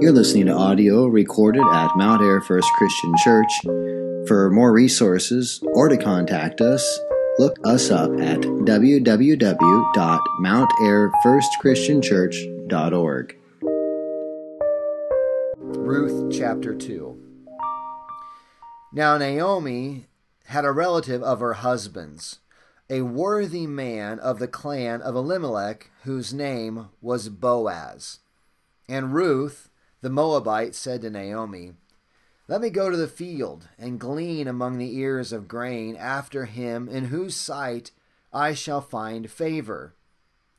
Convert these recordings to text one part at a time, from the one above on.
You're listening to audio recorded at Mount Air First Christian Church. For more resources or to contact us, look us up at www.mountairfirstchristianchurch.org. Ruth chapter 2. Now Naomi had a relative of her husband's, a worthy man of the clan of Elimelech, whose name was Boaz. And Ruth, the Moabite said to Naomi, Let me go to the field and glean among the ears of grain after him in whose sight I shall find favor.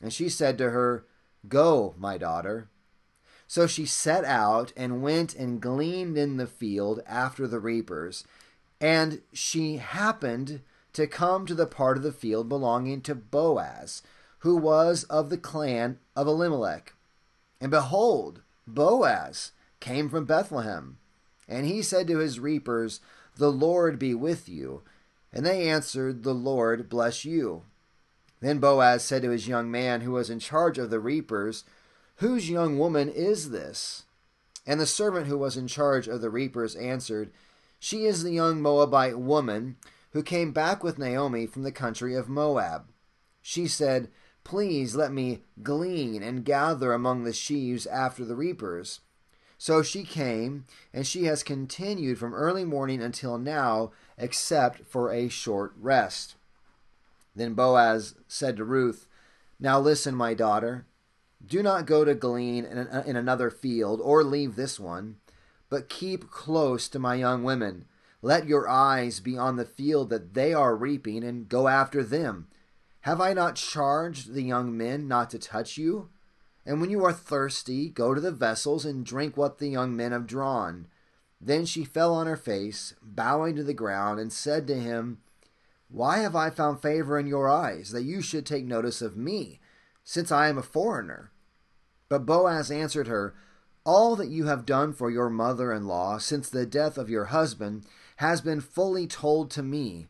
And she said to her, Go, my daughter. So she set out and went and gleaned in the field after the reapers. And she happened to come to the part of the field belonging to Boaz, who was of the clan of Elimelech. And behold, Boaz came from Bethlehem, and he said to his reapers, The Lord be with you. And they answered, The Lord bless you. Then Boaz said to his young man who was in charge of the reapers, Whose young woman is this? And the servant who was in charge of the reapers answered, She is the young Moabite woman who came back with Naomi from the country of Moab. She said, Please let me glean and gather among the sheaves after the reapers. So she came, and she has continued from early morning until now, except for a short rest. Then Boaz said to Ruth, Now listen, my daughter. Do not go to glean in, another field, or leave this one, but keep close to my young women. Let your eyes be on the field that they are reaping, and go after them have I not charged the young men not to touch you? And when you are thirsty, go to the vessels and drink what the young men have drawn. Then she fell on her face, bowing to the ground, and said to him, Why have I found favor in your eyes, that you should take notice of me, since I am a foreigner? But Boaz answered her, All that you have done for your mother in law since the death of your husband has been fully told to me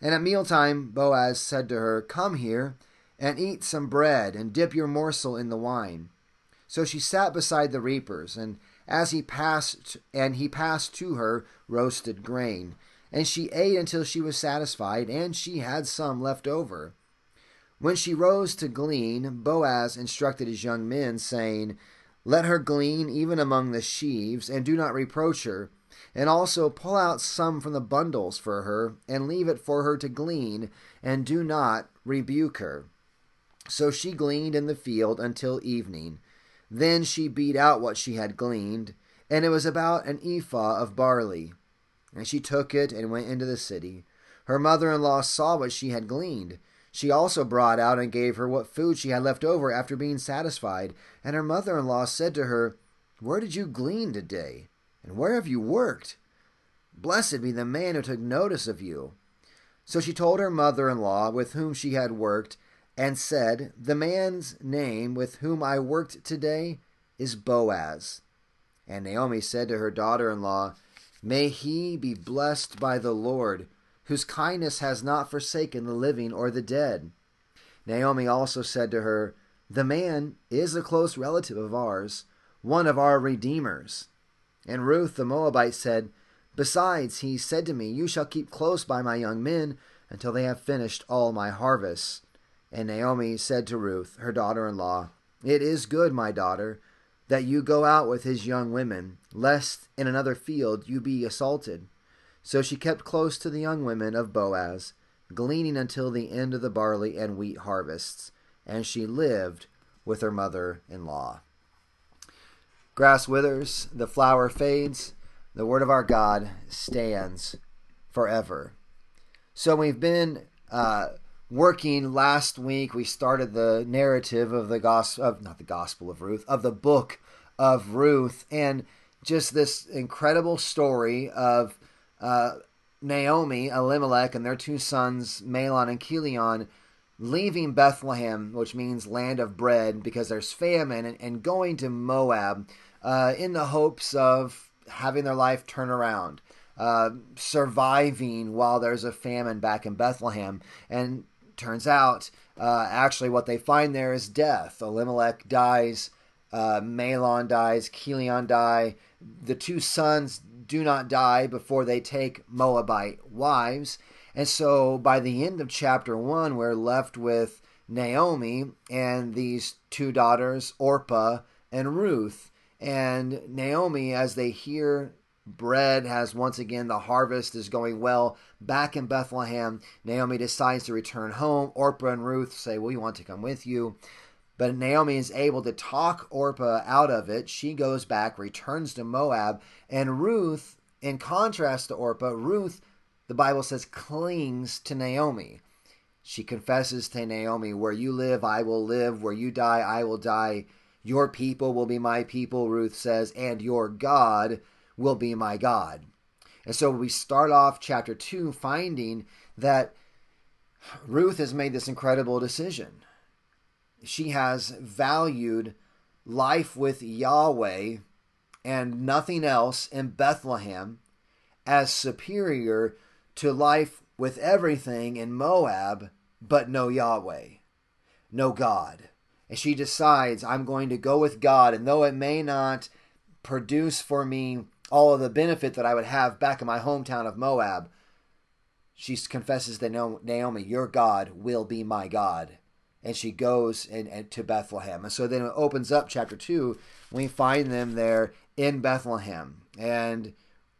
And at mealtime Boaz said to her, Come here and eat some bread and dip your morsel in the wine. So she sat beside the reapers, and as he passed and he passed to her roasted grain, and she ate until she was satisfied, and she had some left over. When she rose to glean, Boaz instructed his young men, saying, Let her glean even among the sheaves, and do not reproach her and also pull out some from the bundles for her, and leave it for her to glean, and do not rebuke her. So she gleaned in the field until evening. Then she beat out what she had gleaned, and it was about an ephah of barley. And she took it and went into the city. Her mother in law saw what she had gleaned. She also brought out and gave her what food she had left over after being satisfied. And her mother in law said to her, Where did you glean today? And where have you worked? Blessed be the man who took notice of you. So she told her mother in law, with whom she had worked, and said, The man's name with whom I worked today is Boaz. And Naomi said to her daughter in law, May he be blessed by the Lord, whose kindness has not forsaken the living or the dead. Naomi also said to her, The man is a close relative of ours, one of our redeemers. And Ruth the Moabite said, Besides, he said to me, You shall keep close by my young men until they have finished all my harvests. And Naomi said to Ruth, her daughter in law, It is good, my daughter, that you go out with his young women, lest in another field you be assaulted. So she kept close to the young women of Boaz, gleaning until the end of the barley and wheat harvests, and she lived with her mother in law. Grass withers, the flower fades, the word of our God stands forever. So we've been uh, working last week. We started the narrative of the gospel, of, not the Gospel of Ruth, of the book of Ruth and just this incredible story of uh, Naomi, Elimelech, and their two sons, Mahlon and Chilion, leaving Bethlehem, which means land of bread, because there's famine, and, and going to Moab uh, in the hopes of having their life turn around, uh, surviving while there's a famine back in Bethlehem. And turns out, uh, actually, what they find there is death. Elimelech dies, uh, Mahlon dies, Chilion die. The two sons do not die before they take Moabite wives. And so by the end of chapter one, we're left with Naomi and these two daughters, Orpah and Ruth. And Naomi, as they hear bread has once again the harvest is going well back in Bethlehem. Naomi decides to return home. Orpah and Ruth say, "We want to come with you." But Naomi is able to talk Orpah out of it. She goes back, returns to Moab, and Ruth, in contrast to Orpah, Ruth, the Bible says, clings to Naomi. She confesses to Naomi, Where you live, I will live. Where you die, I will die. Your people will be my people, Ruth says, and your God will be my God. And so we start off chapter 2 finding that Ruth has made this incredible decision. She has valued life with Yahweh and nothing else in Bethlehem as superior to life with everything in Moab, but no Yahweh, no God. And she decides, I'm going to go with God, and though it may not produce for me all of the benefit that I would have back in my hometown of Moab, she confesses that Naomi, Your God will be my God. And she goes and, to Bethlehem. And so then it opens up chapter 2. We find them there in Bethlehem. And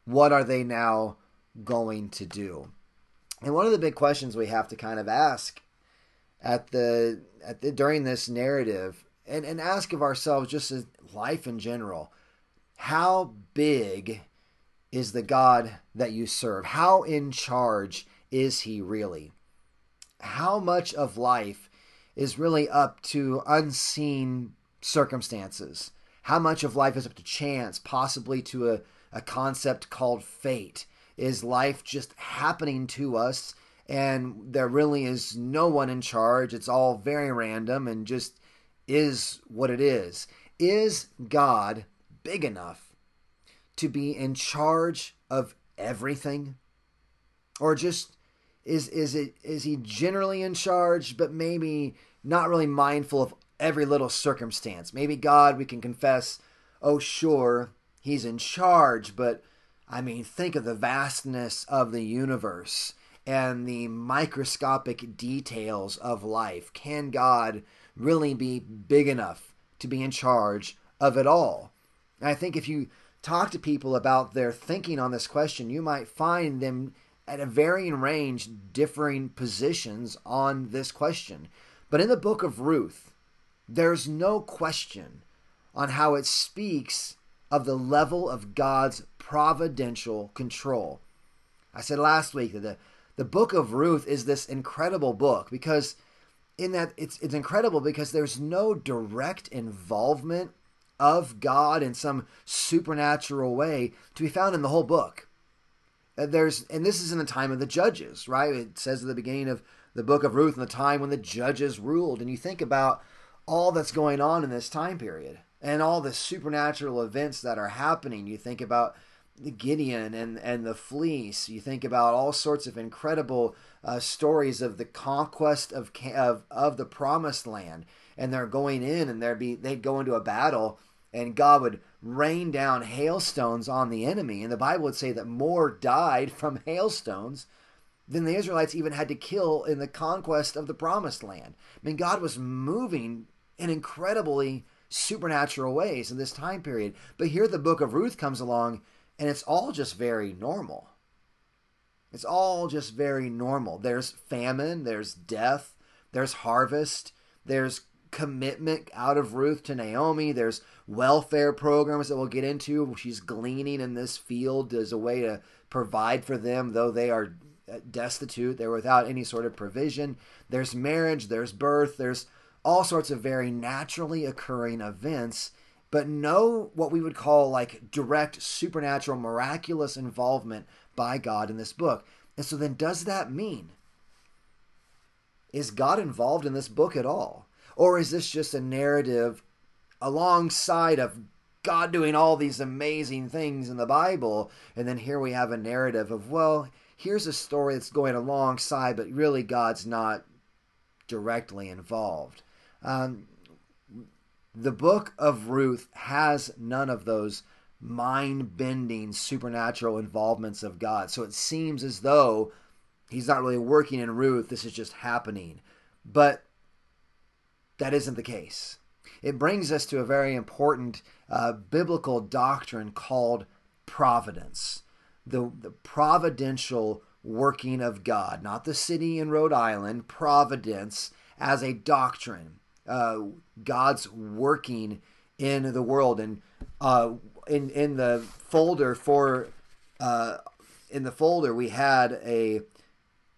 what are they now going to do? And one of the big questions we have to kind of ask at the at the during this narrative and, and ask of ourselves just as life in general, how big is the God that you serve? How in charge is he really? How much of life is really up to unseen circumstances? How much of life is up to chance, possibly to a, a concept called fate? Is life just happening to us and there really is no one in charge? It's all very random and just is what it is. Is God big enough to be in charge of everything? Or just is is it is he generally in charge but maybe not really mindful of every little circumstance? Maybe God we can confess, "Oh sure, he's in charge, but I mean, think of the vastness of the universe and the microscopic details of life. Can God really be big enough to be in charge of it all? And I think if you talk to people about their thinking on this question, you might find them at a varying range, differing positions on this question. But in the book of Ruth, there's no question on how it speaks of the level of God's providential control. I said last week that the, the book of Ruth is this incredible book because in that it's it's incredible because there's no direct involvement of God in some supernatural way to be found in the whole book. Uh, there's and this is in the time of the judges, right? It says at the beginning of the book of Ruth in the time when the judges ruled and you think about all that's going on in this time period and all the supernatural events that are happening. You think about Gideon and, and the fleece. You think about all sorts of incredible uh, stories of the conquest of, of of the promised land, and they're going in, and they'd be they'd go into a battle, and God would rain down hailstones on the enemy, and the Bible would say that more died from hailstones than the Israelites even had to kill in the conquest of the promised land. I mean, God was moving in incredibly supernatural ways in this time period. But here the book of Ruth comes along and it's all just very normal. It's all just very normal. There's famine, there's death, there's harvest, there's commitment out of Ruth to Naomi, there's welfare programs that we'll get into. She's gleaning in this field as a way to provide for them, though they are uh, destitute, they're without any sort of provision. There's marriage, there's birth, there's all sorts of very naturally occurring events but no what we would call like direct supernatural miraculous involvement by God in this book. And so then does that mean is God involved in this book at all? Or is this just a narrative alongside of God doing all these amazing things in the Bible? And then here we have a narrative of, well, here's a story that's going alongside, but really God's not directly involved. Um, the book of Ruth has none of those mind bending supernatural involvements of God. So it seems as though he's not really working in Ruth, this is just happening. But that isn't the case. It brings us to a very important uh, biblical doctrine called providence the, the providential working of God, not the city in Rhode Island, providence as a doctrine. Uh, God's working in the world. And uh, in in the folder for uh, in the folder we had a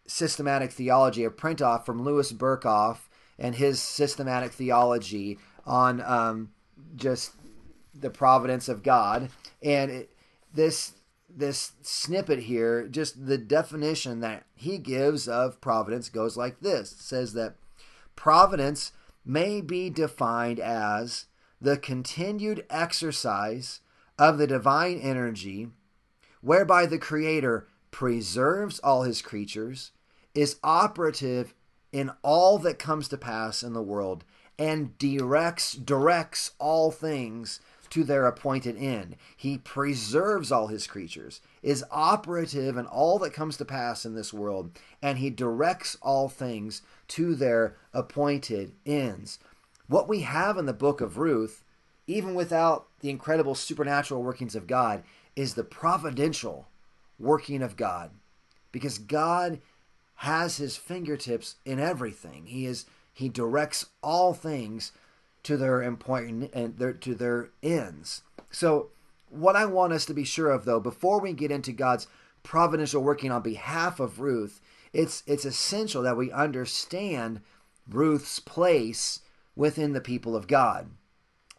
systematic theology, a print off from Louis Berkhof and his systematic theology on um, just the providence of God. And it, this this snippet here, just the definition that he gives of providence goes like this: it says that providence may be defined as the continued exercise of the divine energy whereby the Creator preserves all his creatures, is operative in all that comes to pass in the world, and directs directs all things to their appointed end. He preserves all his creatures, is operative in all that comes to pass in this world, and he directs all things to their appointed ends. What we have in the book of Ruth, even without the incredible supernatural workings of God, is the providential working of God. Because God has his fingertips in everything. He is he directs all things to their important and their to their ends. So what I want us to be sure of though before we get into God's providential working on behalf of Ruth, it's it's essential that we understand Ruth's place within the people of God.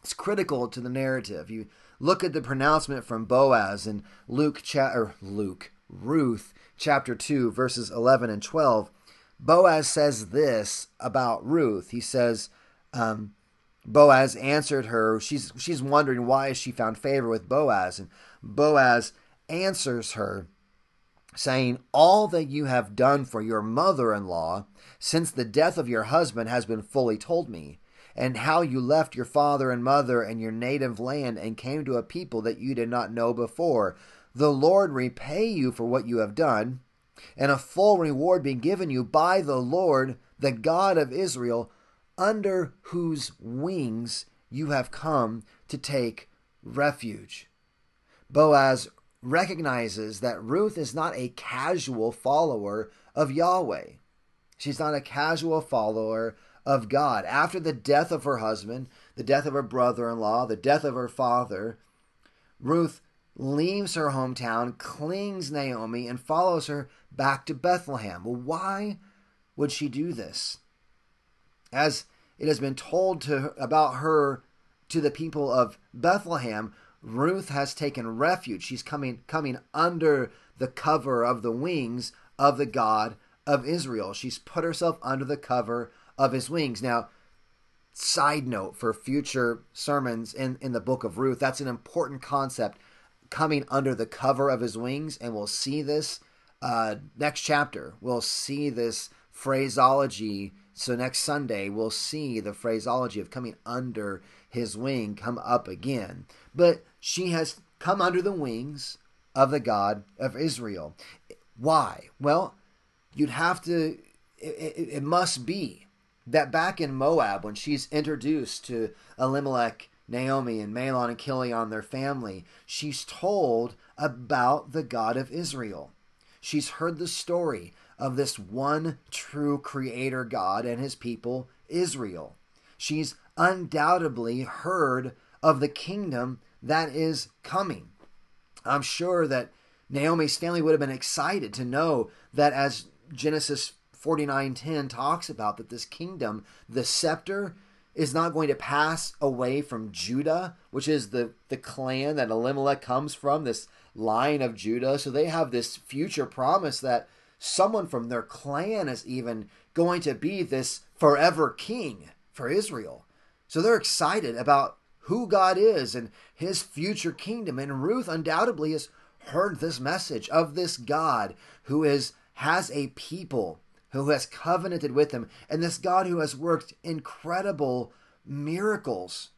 It's critical to the narrative. You look at the pronouncement from Boaz in Luke cha- or Luke Ruth chapter 2 verses 11 and 12. Boaz says this about Ruth. He says, um, Boaz answered her. She's she's wondering why she found favor with Boaz, and Boaz answers her, saying, "All that you have done for your mother-in-law since the death of your husband has been fully told me and how you left your father and mother and your native land and came to a people that you did not know before. The Lord repay you for what you have done, and a full reward be given you by the Lord, the God of Israel, under whose wings you have come to take refuge. Boaz recognizes that Ruth is not a casual follower of Yahweh. She's not a casual follower of God. After the death of her husband, the death of her brother in law, the death of her father, Ruth leaves her hometown, clings Naomi, and follows her back to Bethlehem. Well, why would she do this? As it has been told to about her to the people of Bethlehem, Ruth has taken refuge. She's coming coming under the cover of the wings of the God of Israel. She's put herself under the cover of his wings. Now, side note for future sermons in, in the book of Ruth, that's an important concept coming under the cover of his wings, and we'll see this uh, next chapter. We'll see this phraseology. So next Sunday, we'll see the phraseology of coming under his wing come up again. But she has come under the wings of the God of Israel. Why? Well, you'd have to, it, it, it must be that back in Moab, when she's introduced to Elimelech, Naomi, and Mahlon and Chilion, their family, she's told about the God of Israel. She's heard the story of this one true creator God and his people, Israel. She's undoubtedly heard of the kingdom that is coming. I'm sure that Naomi's family would have been excited to know that as Genesis 49:10 talks about that this kingdom, the scepter, is not going to pass away from Judah, which is the, the clan that Elimelech comes from, this line of Judah. So they have this future promise that someone from their clan is even going to be this forever king for Israel. So they're excited about who God is and his future kingdom. And Ruth undoubtedly has heard this message of this God who is has a people who has covenanted with him, and this God who has worked incredible miracles,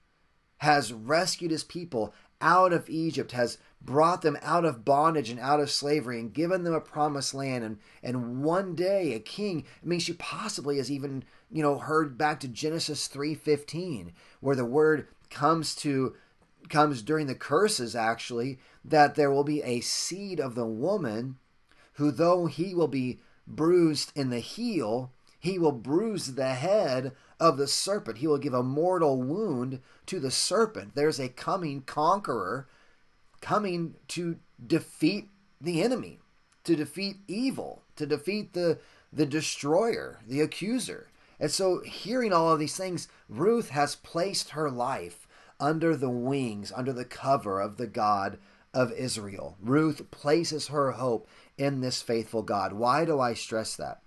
has rescued his people out of Egypt, has brought them out of bondage and out of slavery and given them a promised land and and one day a king i mean she possibly has even you know heard back to genesis 3.15 where the word comes to comes during the curses actually that there will be a seed of the woman who though he will be bruised in the heel, he will bruise the head of the serpent. He will give a mortal wound to the serpent. There's a coming conqueror coming to defeat the enemy, to defeat evil, to defeat the, the destroyer, the accuser. And so, hearing all of these things, Ruth has placed her life under the wings, under the cover of the God of Israel. Ruth places her hope in this faithful God. Why do I stress that?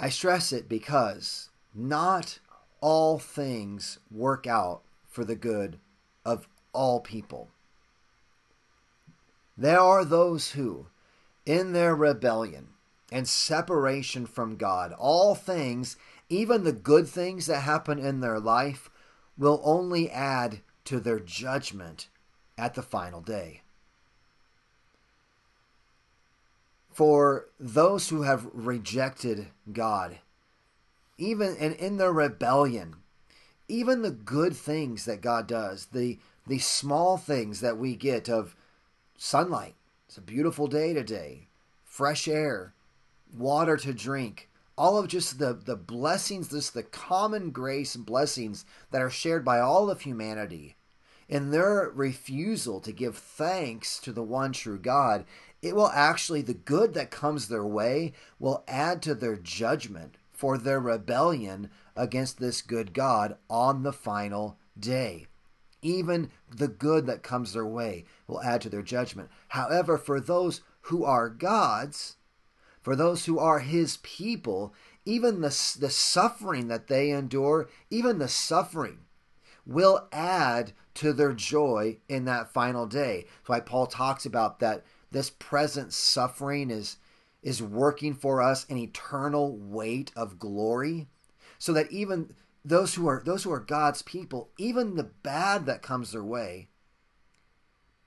I stress it because not all things work out for the good of all people. There are those who, in their rebellion and separation from God, all things, even the good things that happen in their life, will only add to their judgment at the final day. For those who have rejected God, even in their rebellion, even the good things that God does, the the small things that we get of sunlight. It's a beautiful day today, fresh air, water to drink, all of just the, the blessings, just the common grace blessings that are shared by all of humanity in their refusal to give thanks to the one true God, it will actually, the good that comes their way will add to their judgment for their rebellion against this good God on the final day. Even the good that comes their way will add to their judgment. However, for those who are God's, for those who are His people, even the, the suffering that they endure, even the suffering will add to their joy in that final day. That's why Paul talks about that this present suffering is is working for us an eternal weight of glory so that even those who are those who are God's people, even the bad that comes their way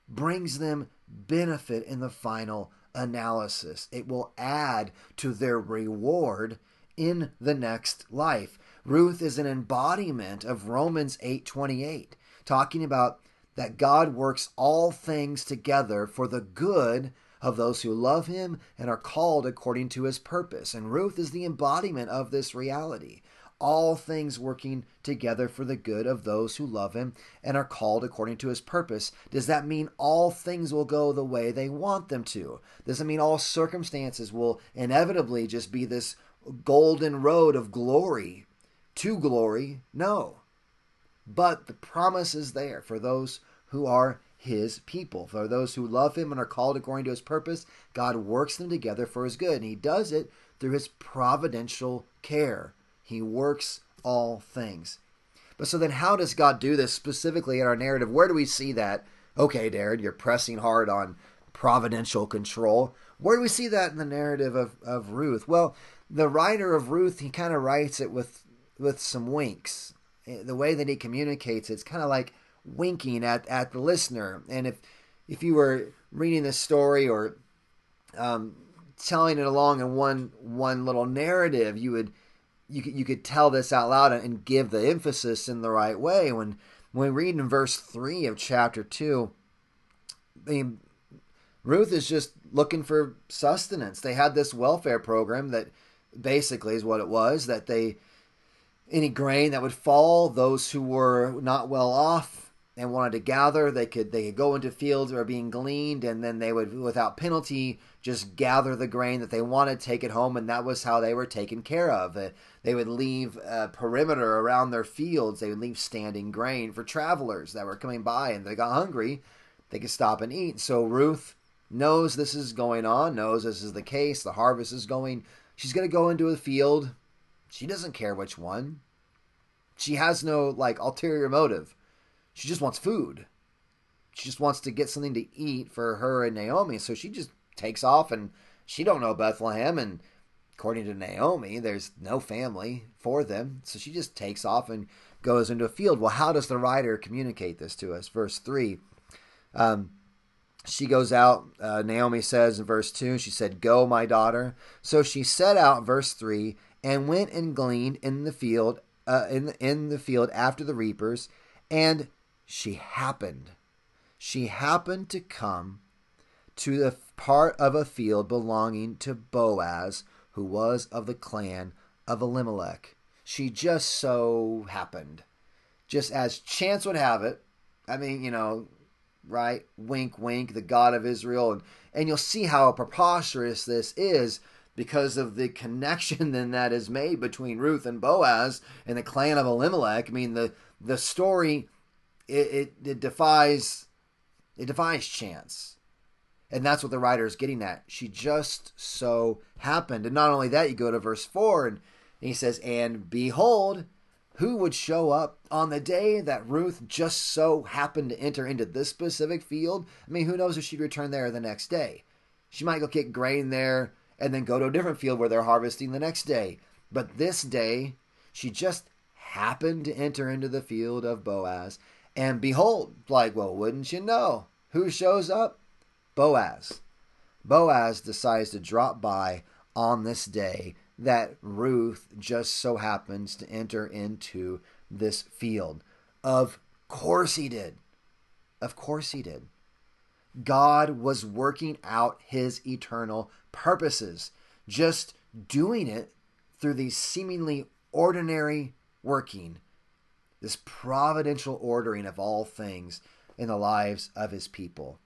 brings them benefit in the final analysis. It will add to their reward in the next life. Ruth is an embodiment of Romans 8:28, talking about that God works all things together for the good of those who love him and are called according to his purpose. And Ruth is the embodiment of this reality. All things working together for the good of those who love him and are called according to his purpose. Does that mean all things will go the way they want them to? Does it mean all circumstances will inevitably just be this golden road of glory to glory? No. But the promise is there for those who are his people. For those who love him and are called according to his purpose, God works them together for his good. And he does it through his providential care. He works all things. But so then, how does God do this specifically in our narrative? Where do we see that? Okay, Darren, you're pressing hard on providential control. Where do we see that in the narrative of, of Ruth? Well, the writer of Ruth, he kind of writes it with with some winks. Eh, the way that he communicates, it's kind of like winking at, at the listener. And if if you were reading this story or um, telling it along in one one little narrative, you would you could you could tell this out loud and give the emphasis in the right way. When when we read in verse three of chapter two, I mean, Ruth is just looking for sustenance. They had this welfare program that basically is what it was that they any grain that would fall, those who were not well off and wanted to gather, they could they could go into fields that were being gleaned, and then they would, without penalty, just gather the grain that they wanted, take it home, and that was how they were taken care of. Uh, they would leave a perimeter around their fields. They would leave standing grain for travelers that were coming by, and they got hungry. They could stop and eat. So Ruth knows this is going on, knows this is the case. The harvest is going. She's going to go into a field. She doesn't care which one. She has no like ulterior motive she just wants food. She just wants to get something to eat for her and Naomi. So she just takes off and she don't know Bethlehem and according to Naomi, there's no family for them. So she just takes off and goes into a field. Well, how does the writer communicate this to us? Verse 3. Um, she goes out, uh, Naomi says in verse 2, she said, Go, my daughter. So she set out, verse 3, and went and gleaned in the field, uh, in, the, in the field after the reapers, and she happened. She happened to come to the part of a field belonging to Boaz, who was of the clan of Elimelech. She just so happened. Just as chance would have it. I mean, you know, right? Wink, wink, the God of Israel. And, and you'll see how preposterous this is because of the connection then that is made between Ruth and Boaz and the clan of Elimelech. I mean, the, the story it, it, it defies it defies chance. And that's what the writer is getting at. She just so happened. And not only that, you go to verse 4 and he says, And behold, who would show up on the day that Ruth just so happened to enter into this specific field? I mean, who knows if she'd return there the next day? She might go get grain there and then go to a different field where they're harvesting the next day. But this day, she just happened to enter into the field of Boaz. And behold, like, well, wouldn't you know? Who shows up? Boaz. Boaz decides to drop by on this day that Ruth just so happens to enter into this field. Of course he did. Of course he did. God was working out his eternal purposes, just doing it through these seemingly ordinary working this providential ordering of all things in the lives of his people.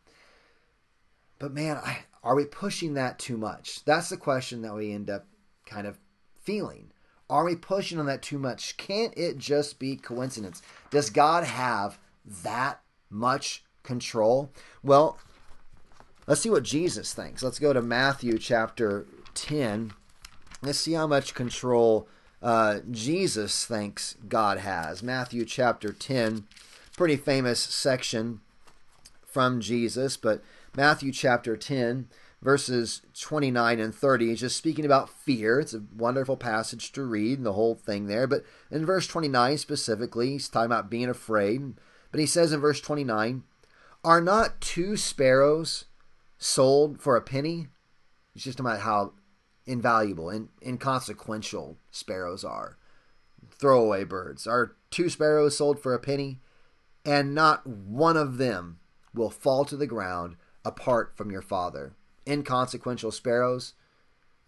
But man, I, are we pushing that too much? That's the question that we end up kind of feeling. Are we pushing on that too much? Can't it just be coincidence? Does God have that much control? Well, let's see what Jesus thinks. Let's go to Matthew chapter 10. Let's see how much control uh, Jesus thinks God has. Matthew chapter 10, pretty famous section from Jesus, but Matthew chapter 10, verses 29 and 30 is just speaking about fear. It's a wonderful passage to read, and the whole thing there. But in verse 29 specifically, he's talking about being afraid. But he says in verse 29, Are not two sparrows sold for a penny? He's just about how invaluable and inconsequential sparrows are. Throwaway birds. Are two sparrows sold for a penny? And not one of them will fall to the ground apart from your Father. Inconsequential sparrows.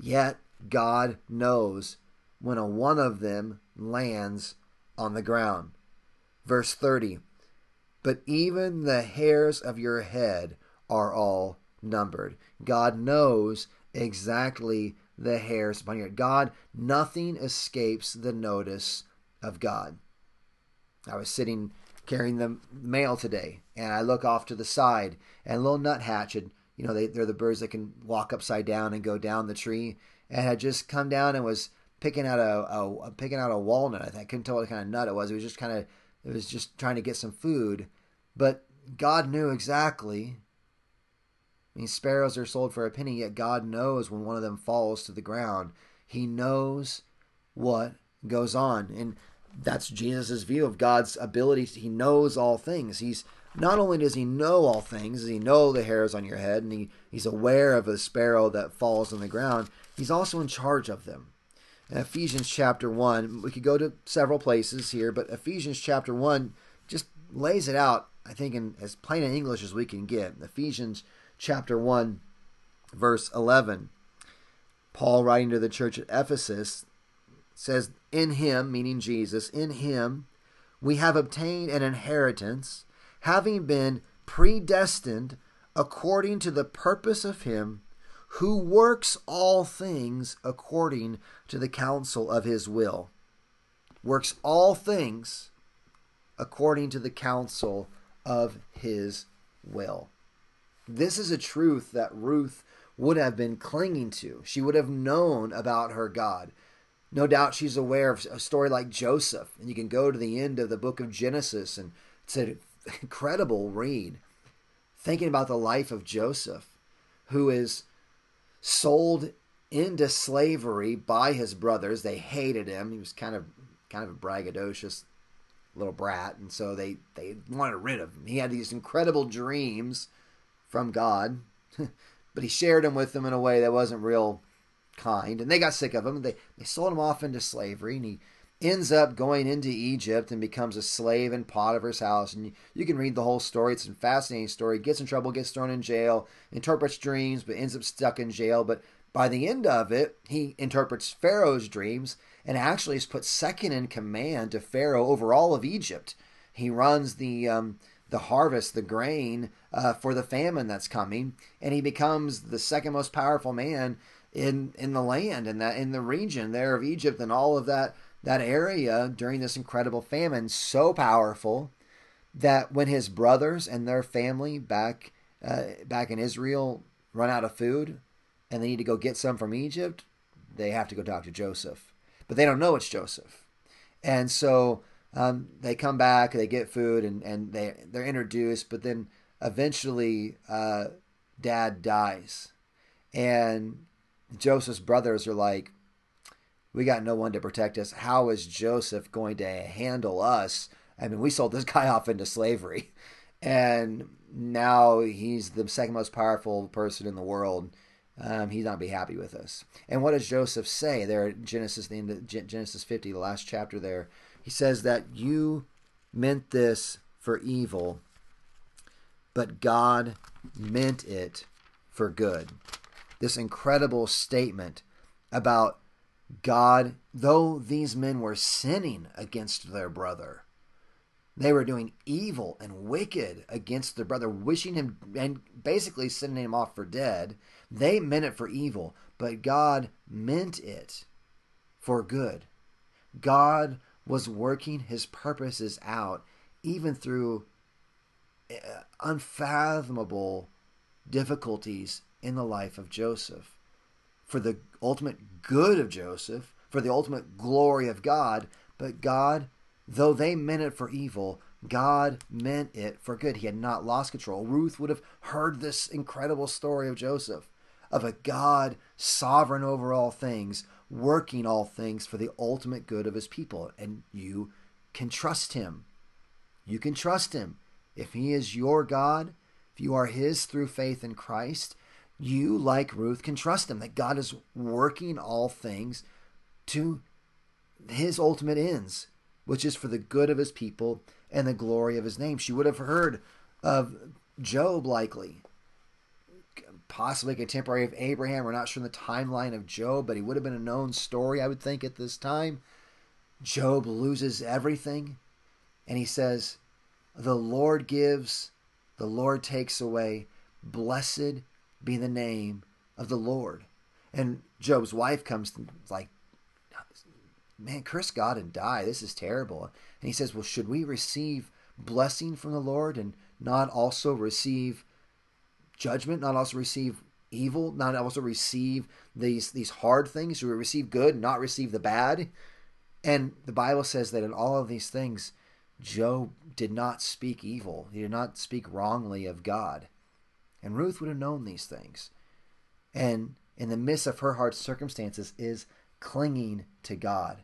Yet God knows when a one of them lands on the ground. Verse 30 But even the hairs of your head are all numbered. God knows exactly the hairs upon your head. God, nothing escapes the notice of God. I was sitting carrying the mail today, and I look off to the side, and a little nuthatch had, you know, they, they're the birds that can walk upside down and go down the tree, and had just come down and was picking out a, a picking out a walnut. I, think. I couldn't tell what kind of nut it was. It was just kind of, it was just trying to get some food, but God knew exactly Mean, sparrows are sold for a penny, yet God knows when one of them falls to the ground. He knows what goes on. And that's Jesus' view of God's ability. He knows all things. He's not only does he know all things, does he know the hairs on your head, and he, he's aware of a sparrow that falls on the ground, he's also in charge of them. In Ephesians chapter 1, we could go to several places here, but Ephesians chapter 1 just lays it out, I think, in as plain in English as we can get. Ephesians chapter 1, verse 11. Paul, writing to the church at Ephesus, says, In him, meaning Jesus, in him, we have obtained an inheritance, having been predestined according to the purpose of him who works all things according to the counsel of his will. Works all things according to the counsel of his will. This is a truth that Ruth would have been clinging to. She would have known about her God. No doubt she's aware of a story like Joseph, and you can go to the end of the book of Genesis, and it's an incredible read. Thinking about the life of Joseph, who is sold into slavery by his brothers. They hated him. He was kind of kind of a braggadocious little brat, and so they they wanted rid of him. He had these incredible dreams from God, but he shared them with them in a way that wasn't real kind, and they got sick of him. They they sold him off into slavery, and he ends up going into Egypt and becomes a slave in Potiphar's house. And you, you, can read the whole story. It's a fascinating story. Gets in trouble, gets thrown in jail, interprets dreams, but ends up stuck in jail. But by the end of it, he interprets Pharaoh's dreams and actually is put second in command to Pharaoh over all of Egypt. He runs the um, the harvest, the grain uh, for the famine that's coming, and he becomes the second most powerful man in in the land and that in the region there of Egypt and all of that that area during this incredible famine. So powerful that when his brothers and their family back uh, back in Israel run out of food and they need to go get some from Egypt, they have to go talk to Joseph, but they don't know it's Joseph, and so um, they come back, they get food, and and they they're introduced, but then eventually uh, Dad dies, and Joseph's brothers are like, we got no one to protect us. How is Joseph going to handle us? I mean, we sold this guy off into slavery, and now he's the second most powerful person in the world. Um, he's not be happy with us. And what does Joseph say there Genesis, the end of Genesis 50, the last chapter there? He says that you meant this for evil, but God meant it for good. This incredible statement about God, though these men were sinning against their brother, they were doing evil and wicked against their brother, wishing him and basically sending him off for dead. They meant it for evil, but God meant it for good. God was working his purposes out even through uh, unfathomable difficulties in the life of Joseph for the ultimate good of Joseph, for the ultimate glory of God. But God, though they meant it for evil, God meant it for good. He had not lost control. Ruth would have heard this incredible story of Joseph, of a God sovereign over all things, working all things for the ultimate good of his people. And you can trust him. You can trust him. If he is your God, if you are his through faith in Christ, you, like Ruth, can trust him that God is working all things to his ultimate ends, which is for the good of his people and the glory of his name. She would have heard of Job, likely, possibly contemporary of Abraham. We're not sure in the timeline of Job, but he would have been a known story, I would think, at this time. Job loses everything, and he says, The Lord gives, the Lord takes away. Blessed be the name of the Lord. And Job's wife comes like, man, curse God and die. This is terrible. And he says, well, should we receive blessing from the Lord and not also receive judgment, not also receive evil, not also receive these these hard things? We receive good, not receive the bad? And the Bible says that in all of these things, Job did not speak evil. He did not speak wrongly of God. And Ruth would have known these things. And in the midst of her hard circumstances, is clinging to God.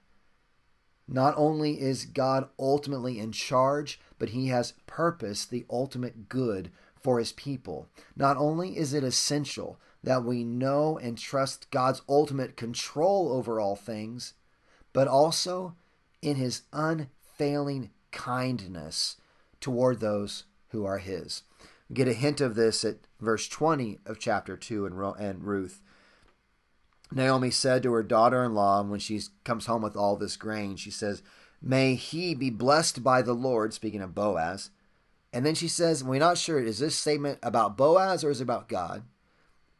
Not only is God ultimately in charge, but he has purpose, the ultimate good for his people. Not only is it essential that we know and trust God's ultimate control over all things, but also in his unfailing kindness toward those who are his. We get a hint of this at verse 20 of chapter 2 and Ruth. Naomi said to her daughter in law when she comes home with all this grain, she says, May he be blessed by the Lord, speaking of Boaz, And then she says, we're not sure, is this statement about Boaz or is it about God?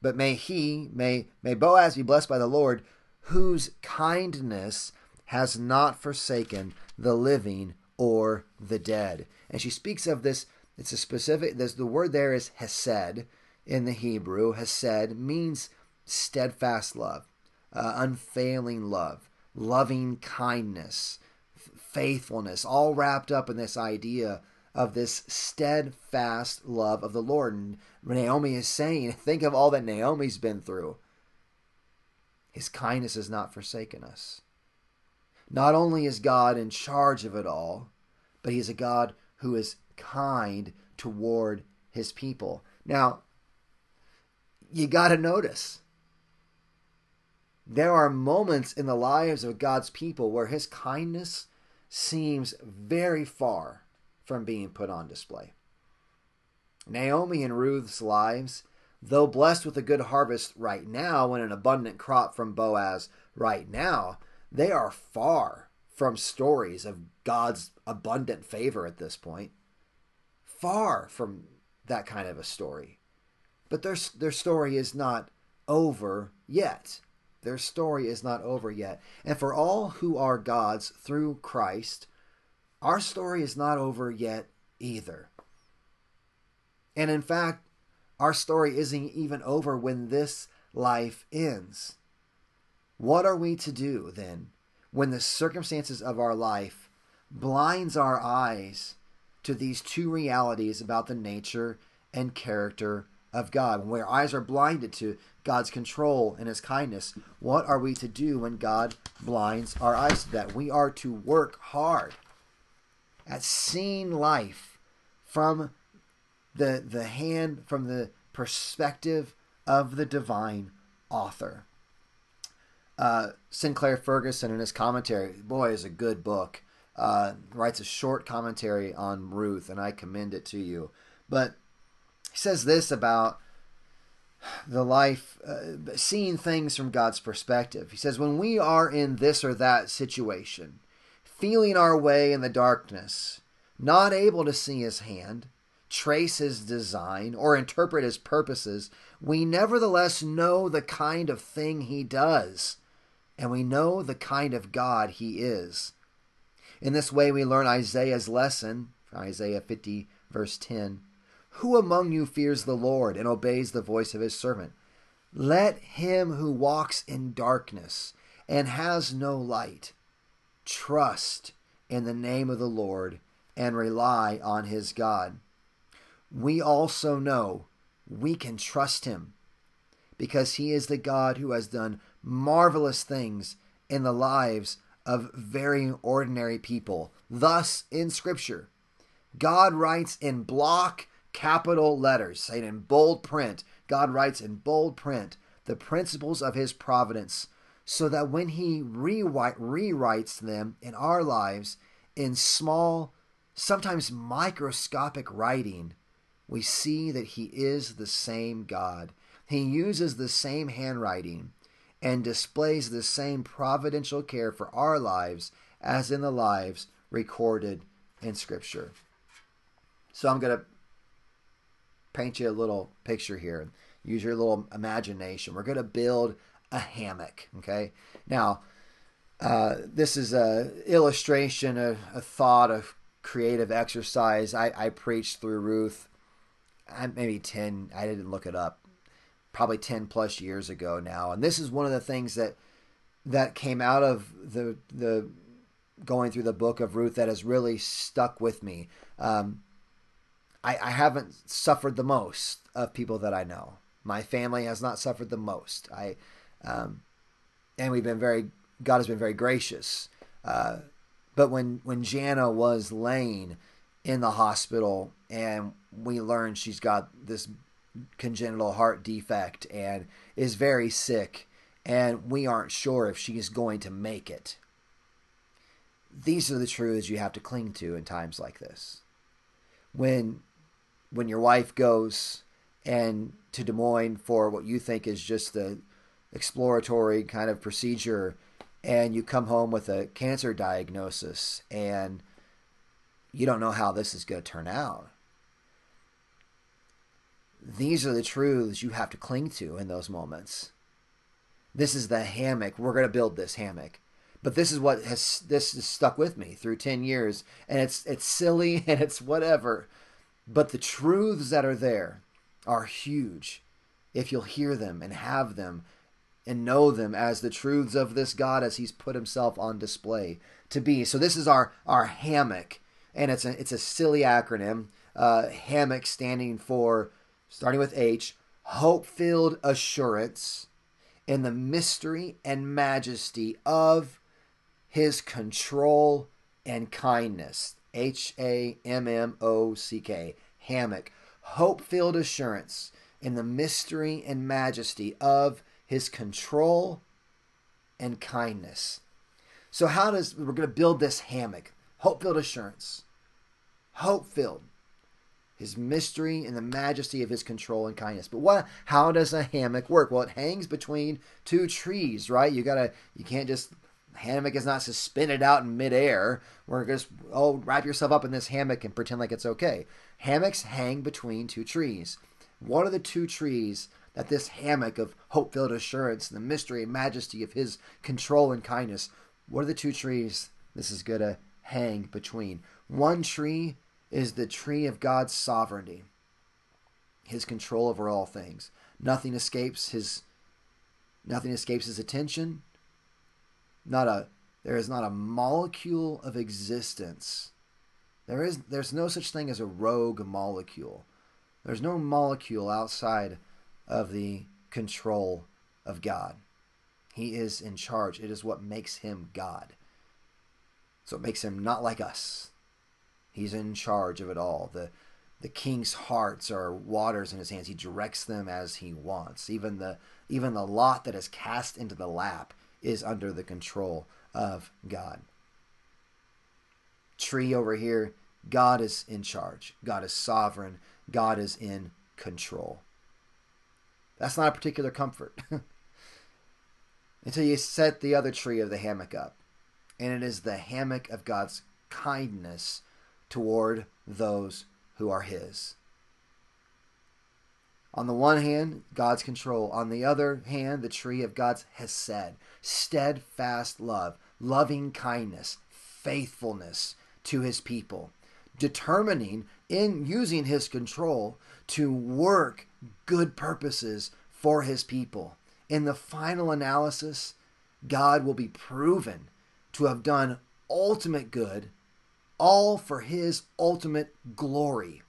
But may he, may, may Boaz be blessed by the Lord, whose kindness has not forsaken the living or the dead. And she speaks of this, it's a specific, this, the word there is hesed in the Hebrew. Hesed means steadfast love, uh, unfailing love, loving kindness, faithfulness, all wrapped up in this idea of this steadfast love of the Lord. And Naomi is saying, think of all that Naomi's been through. His kindness has not forsaken us. Not only is God in charge of it all, but He is a God who is kind toward His people. Now, you got to notice there are moments in the lives of God's people where His kindness seems very far from being put on display. Naomi and Ruth's lives, though blessed with a good harvest right now and an abundant crop from Boaz right now, they are far from stories of God's abundant favor at this point. Far from that kind of a story. But their, their story is not over yet. Their story is not over yet. And for all who are God's through Christ, our story is not over yet either. And in fact, our story isn't even over when this life ends. What are we to do then when the circumstances of our life blinds our eyes to these two realities about the nature and character of God? When our eyes are blinded to God's control and his kindness, what are we to do when God blinds our eyes to that? We are to work hard at seeing life from the the hand from the perspective of the divine author. Uh, Sinclair Ferguson, in his commentary, boy, is a good book. Uh, writes a short commentary on Ruth, and I commend it to you. But he says this about the life, uh, seeing things from God's perspective. He says, when we are in this or that situation, feeling our way in the darkness, not able to see his hand, trace his design, or interpret his purposes, we nevertheless know the kind of thing he does, and we know the kind of God he is. In this way, we learn Isaiah's lesson, Isaiah 50, verse 10. Who among you fears the Lord and obeys the voice of his servant? Let him who walks in darkness and has no light trust in the name of the Lord and rely on his God. We also know we can trust him because he is the God who has done marvelous things in the lives of very ordinary people. Thus, in Scripture, God writes in block capital letters, saying in bold print, God writes in bold print the principles of his providence so that when he rewrite, rewrites them in our lives in small, sometimes microscopic writing, we see that he is the same God. He uses the same handwriting and displays the same providential care for our lives as in the lives recorded in Scripture. So I'm going to paint you a little picture here. Use your little imagination. We're going to build a hammock. Okay. Now, uh, this is a illustration, a, a thought, a creative exercise. I, I preached through Ruth, I, maybe ten. I didn't look it up. Probably ten plus years ago now, and this is one of the things that that came out of the the going through the book of Ruth that has really stuck with me. Um, I, I haven't suffered the most of people that I know. My family has not suffered the most. I um, and we've been very, God has been very gracious. Uh, but when, when Jana was laying in the hospital and we learned she's got this congenital heart defect and is very sick, and we aren't sure if she's going to make it. These are the truths you have to cling to in times like this. When when your wife goes and to Des Moines for what you think is just the exploratory kind of procedure and you come home with a cancer diagnosis and you don't know how this is going to turn out. these are the truths you have to cling to in those moments. This is the hammock. We're going to build this hammock. But this is what has this has stuck with me through 10 years and it's it's silly and it's whatever. But the truths that are there are huge if you'll hear them and have them and know them as the truths of this God as he's put himself on display to be. So this is our our hammock and it's a it's a silly acronym. Uh, hammock standing for starting with H, hope filled assurance in the mystery and majesty of his control and kindness. H A M M O C K. Hammock. Hope filled assurance in the mystery and majesty of his control and kindness. So, how does we're going to build this hammock? Hope filled assurance. Hope filled his mystery and the majesty of his control and kindness. But what how does a hammock work? Well, it hangs between two trees, right? You gotta you can't just hammock is not suspended out in midair. We're just oh wrap yourself up in this hammock and pretend like it's okay. Hammocks hang between two trees. What are the two trees that this hammock of hope-filled assurance and the mystery and majesty of his control and kindness? What are the two trees this is gonna hang between? One tree is the tree of God's sovereignty, his control over all things. Nothing escapes his nothing escapes his attention. Not a there is not a molecule of existence. There is there's no such thing as a rogue molecule. There's no molecule outside of the control of God. He is in charge. It is what makes him God. So it makes him not like us. He's in charge of it all. The the king's hearts are waters in his hands. He directs them as he wants. Even the even the lot that is cast into the lap is under the control of God. Tree over here, God is in charge. God is sovereign. God is in control. That's not a particular comfort. Until you set the other tree of the hammock up. And it is the hammock of God's kindness toward those who are His. On the one hand, God's control. On the other hand, the tree of God's hesed, steadfast love, loving kindness, faithfulness to his people, determining in using his control to work good purposes for his people. In the final analysis, God will be proven to have done ultimate good all for his ultimate glory.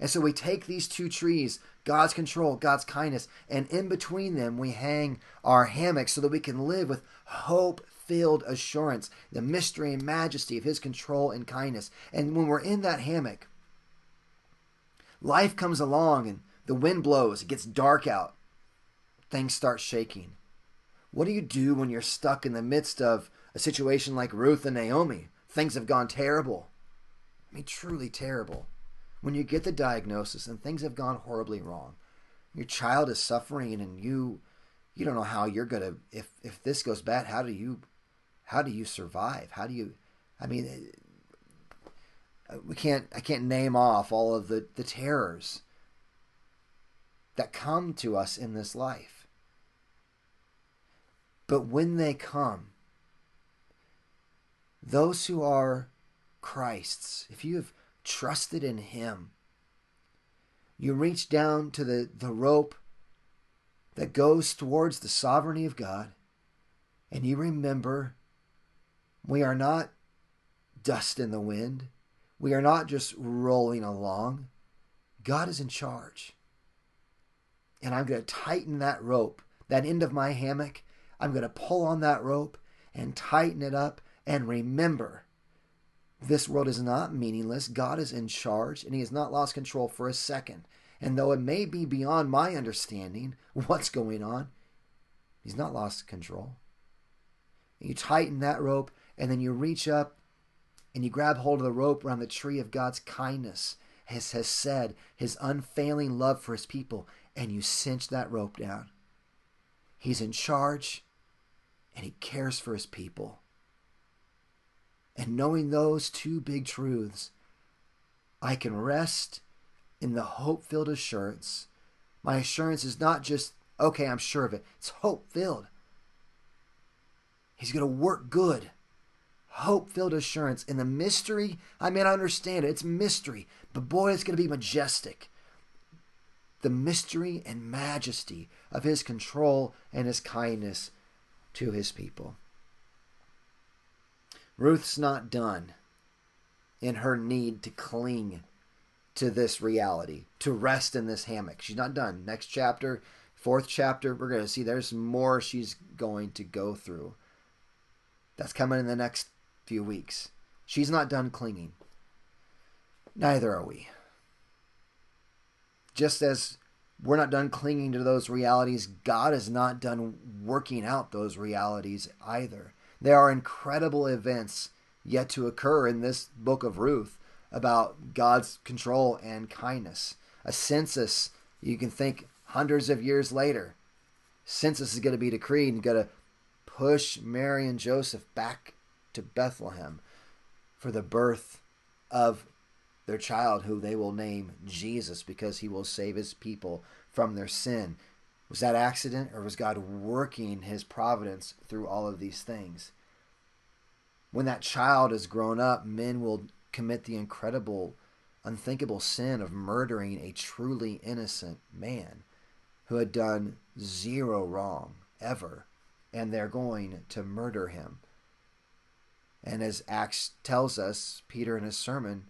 And so we take these two trees, God's control, God's kindness, and in between them we hang our hammocks so that we can live with hope filled assurance, the mystery and majesty of his control and kindness. And when we're in that hammock, life comes along and the wind blows, it gets dark out, things start shaking. What do you do when you're stuck in the midst of a situation like Ruth and Naomi? things have gone terrible. I mean, truly terrible. When you get the diagnosis and things have gone horribly wrong, your child is suffering and you you don't know how you're gonna if if this goes bad how do you how do you survive how do you i mean we can't i can't name off all of the the terrors that come to us in this life but when they come those who are Christ's, if you have trusted in Him, you reach down to the, the rope that goes towards the sovereignty of God, and you remember we are not dust in the wind. We are not just rolling along. God is in charge. And I'm going to tighten that rope, that end of my hammock. I'm going to pull on that rope and tighten it up and remember, this world is not meaningless. God is in charge, and He has not lost control for a second. And though it may be beyond my understanding what's going on, He's not lost control. You tighten that rope, and then you reach up and you grab hold of the rope around the tree of God's kindness, as hesed, His unfailing love for His people, and you cinch that rope down. He's in charge, and He cares for His people. And knowing those two big truths, I can rest in the hope filled assurance. My assurance is not just, okay, I'm sure of it, it's hope filled. He's going to work good. Hope filled assurance. In the mystery, I may not understand it. It's mystery, but boy, it's going to be majestic. The mystery and majesty of his control and his kindness to his people. Ruth's not done in her need to cling to this reality, to rest in this hammock. She's not done. Next chapter, fourth chapter, we're going to see there's more she's going to go through. That's coming in the next few weeks. She's not done clinging. Neither are we. Just as we're not done clinging to those realities, God is not done working out those realities either. There are incredible events yet to occur in this book of Ruth about God's control and kindness. A census, you can think hundreds of years later, census is going to be decreed and going to push Mary and Joseph back to Bethlehem for the birth of their child, who they will name Jesus because he will save his people from their sin. Was that accident or was God working his providence through all of these things? When that child is grown up, men will commit the incredible, unthinkable sin of murdering a truly innocent man who had done zero wrong ever, and they're going to murder him. And as Acts tells us, Peter in his sermon,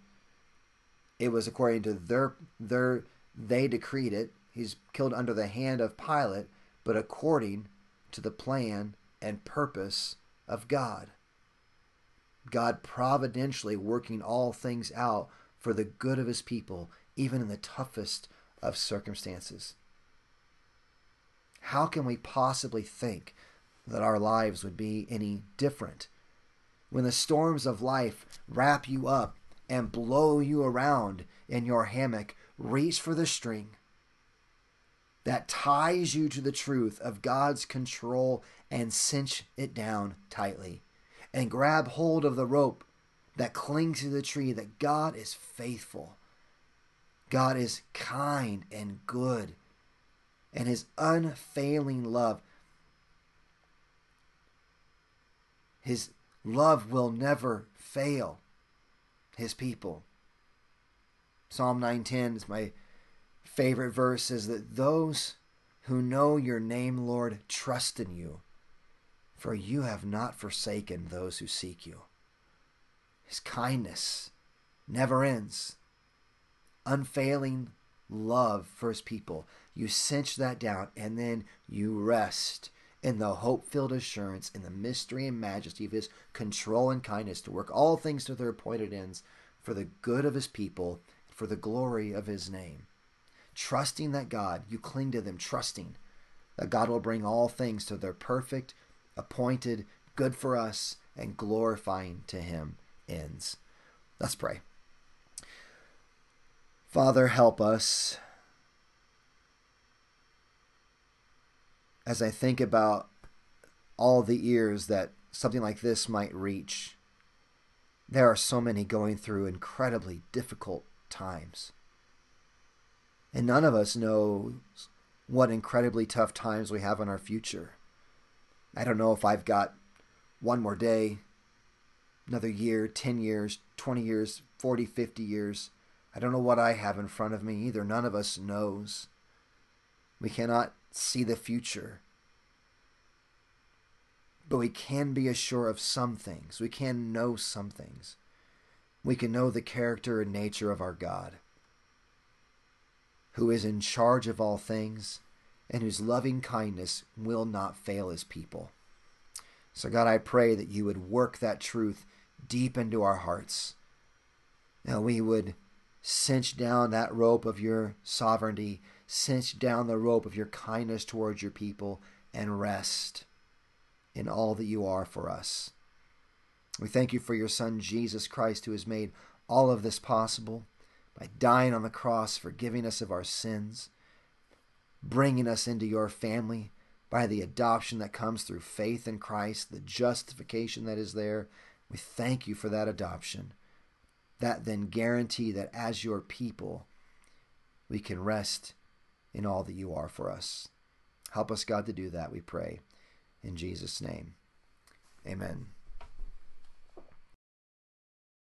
it was according to their their they decreed it. He's killed under the hand of Pilate, but according to the plan and purpose of God. God providentially working all things out for the good of his people, even in the toughest of circumstances. How can we possibly think that our lives would be any different? When the storms of life wrap you up and blow you around in your hammock, reach for the string that ties you to the truth of God's control and cinch it down tightly and grab hold of the rope that clings to the tree that God is faithful. God is kind and good, and his unfailing love, his love will never fail his people. Psalm 910 is my favorite verse is that those who know your name, Lord, trust in you for you have not forsaken those who seek you. His kindness never ends. Unfailing love for his people. You cinch that down and then you rest in the hope filled assurance in the mystery and majesty of his control and kindness to work all things to their appointed ends for the good of his people, for the glory of his name. Trusting that God, you cling to them, trusting that God will bring all things to their perfect appointed, good for us, and glorifying to Him ends. Let's pray. Father, help us as I think about all the ears that something like this might reach. There are so many going through incredibly difficult times. And none of us knows what incredibly tough times we have in our future. I don't know if I've got one more day, another year, 10 years, 20 years, 40, 50 years. I don't know what I have in front of me either. None of us knows. We cannot see the future. But we can be assured of some things. We can know some things. We can know the character and nature of our God, who is in charge of all things and whose loving kindness will not fail his people. So, God, I pray that you would work that truth deep into our hearts. Now, we would cinch down that rope of your sovereignty, cinch down the rope of your kindness towards your people, and rest in all that you are for us. We thank you for your Son, Jesus Christ, who has made all of this possible by dying on the cross, forgiving us of our sins bringing us into your family by the adoption that comes through faith in Christ, the justification that is there. We thank you for that adoption. That then guarantee that as your people, we can rest in all that you are for us. Help us, God, to do that, we pray. In Jesus' name, amen.